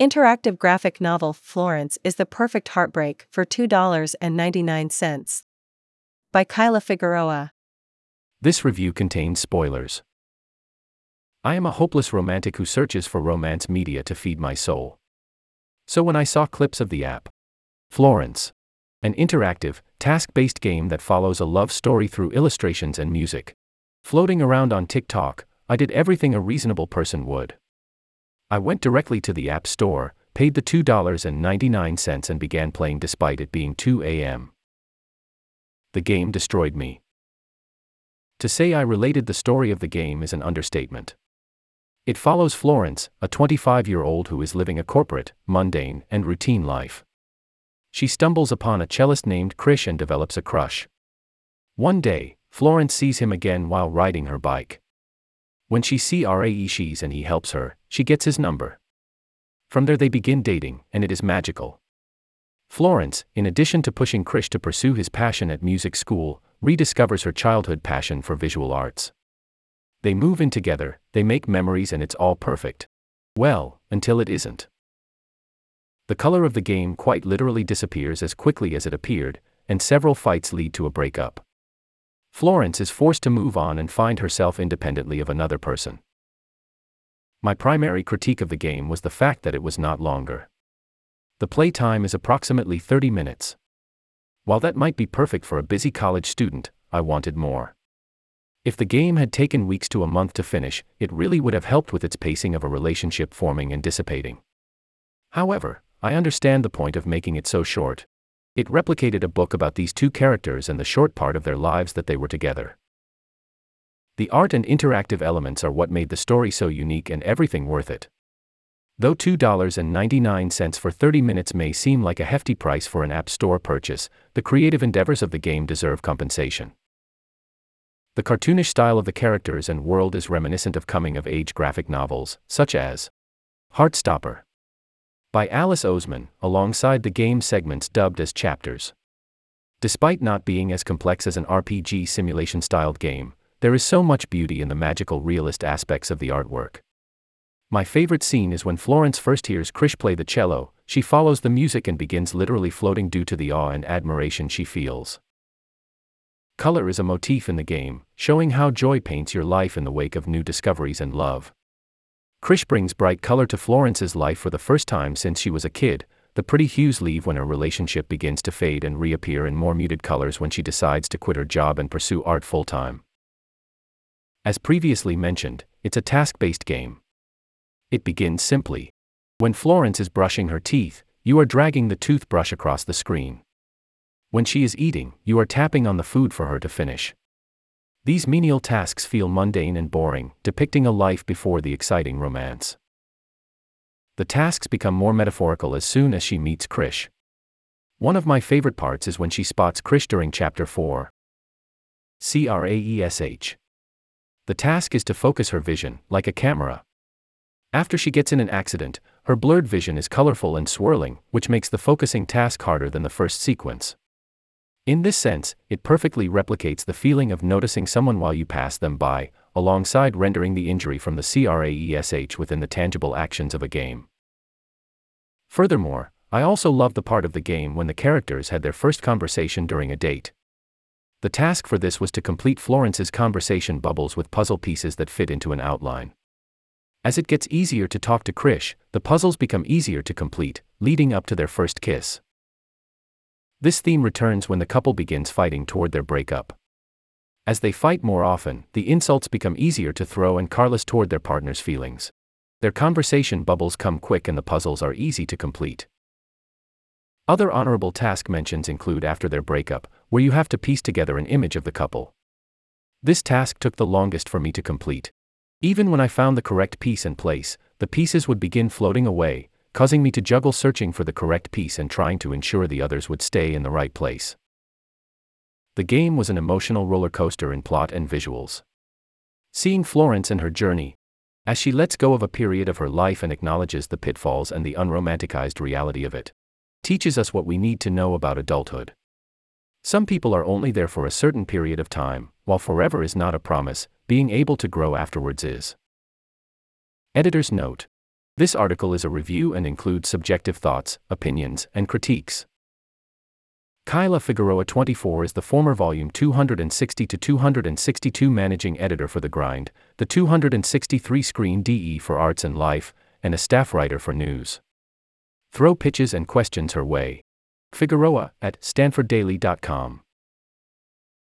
Interactive graphic novel Florence is the perfect heartbreak for $2.99. By Kyla Figueroa. This review contains spoilers. I am a hopeless romantic who searches for romance media to feed my soul. So when I saw clips of the app, Florence, an interactive, task based game that follows a love story through illustrations and music, floating around on TikTok, I did everything a reasonable person would. I went directly to the App Store, paid the $2.99 and began playing despite it being 2 a.m. The game destroyed me. To say I related the story of the game is an understatement. It follows Florence, a 25 year old who is living a corporate, mundane, and routine life. She stumbles upon a cellist named Krish and develops a crush. One day, Florence sees him again while riding her bike. When she sees Raes and he helps her, she gets his number. From there they begin dating, and it is magical. Florence, in addition to pushing Krish to pursue his passion at music school, rediscovers her childhood passion for visual arts. They move in together, they make memories, and it's all perfect. Well, until it isn't. The color of the game quite literally disappears as quickly as it appeared, and several fights lead to a breakup. Florence is forced to move on and find herself independently of another person. My primary critique of the game was the fact that it was not longer. The playtime is approximately 30 minutes. While that might be perfect for a busy college student, I wanted more. If the game had taken weeks to a month to finish, it really would have helped with its pacing of a relationship forming and dissipating. However, I understand the point of making it so short, it replicated a book about these two characters and the short part of their lives that they were together. The art and interactive elements are what made the story so unique and everything worth it. Though $2.99 for 30 minutes may seem like a hefty price for an App Store purchase, the creative endeavors of the game deserve compensation. The cartoonish style of the characters and world is reminiscent of coming of age graphic novels, such as Heartstopper by Alice Oseman, alongside the game segments dubbed as chapters. Despite not being as complex as an RPG simulation styled game, there is so much beauty in the magical realist aspects of the artwork. My favorite scene is when Florence first hears Krish play the cello, she follows the music and begins literally floating due to the awe and admiration she feels. Color is a motif in the game, showing how joy paints your life in the wake of new discoveries and love. Krish brings bright color to Florence's life for the first time since she was a kid. The pretty hues leave when her relationship begins to fade and reappear in more muted colors when she decides to quit her job and pursue art full time. As previously mentioned, it's a task based game. It begins simply. When Florence is brushing her teeth, you are dragging the toothbrush across the screen. When she is eating, you are tapping on the food for her to finish. These menial tasks feel mundane and boring, depicting a life before the exciting romance. The tasks become more metaphorical as soon as she meets Krish. One of my favorite parts is when she spots Krish during Chapter 4. CRASH. The task is to focus her vision, like a camera. After she gets in an accident, her blurred vision is colorful and swirling, which makes the focusing task harder than the first sequence. In this sense, it perfectly replicates the feeling of noticing someone while you pass them by, alongside rendering the injury from the CRAESH within the tangible actions of a game. Furthermore, I also love the part of the game when the characters had their first conversation during a date. The task for this was to complete Florence's conversation bubbles with puzzle pieces that fit into an outline. As it gets easier to talk to Krish, the puzzles become easier to complete, leading up to their first kiss. This theme returns when the couple begins fighting toward their breakup. As they fight more often, the insults become easier to throw and careless toward their partner's feelings. Their conversation bubbles come quick and the puzzles are easy to complete. Other honorable task mentions include after their breakup, where you have to piece together an image of the couple. This task took the longest for me to complete. Even when I found the correct piece and place, the pieces would begin floating away, causing me to juggle searching for the correct piece and trying to ensure the others would stay in the right place. The game was an emotional roller coaster in plot and visuals. Seeing Florence and her journey, as she lets go of a period of her life and acknowledges the pitfalls and the unromanticized reality of it, teaches us what we need to know about adulthood. Some people are only there for a certain period of time, while forever is not a promise, being able to grow afterwards is. Editor's note This article is a review and includes subjective thoughts, opinions, and critiques. Kyla Figueroa 24 is the former volume 260 to 262 managing editor for The Grind, the 263 screen DE for Arts and Life, and a staff writer for News. Throw pitches and questions her way. Figueroa at stanforddaily.com.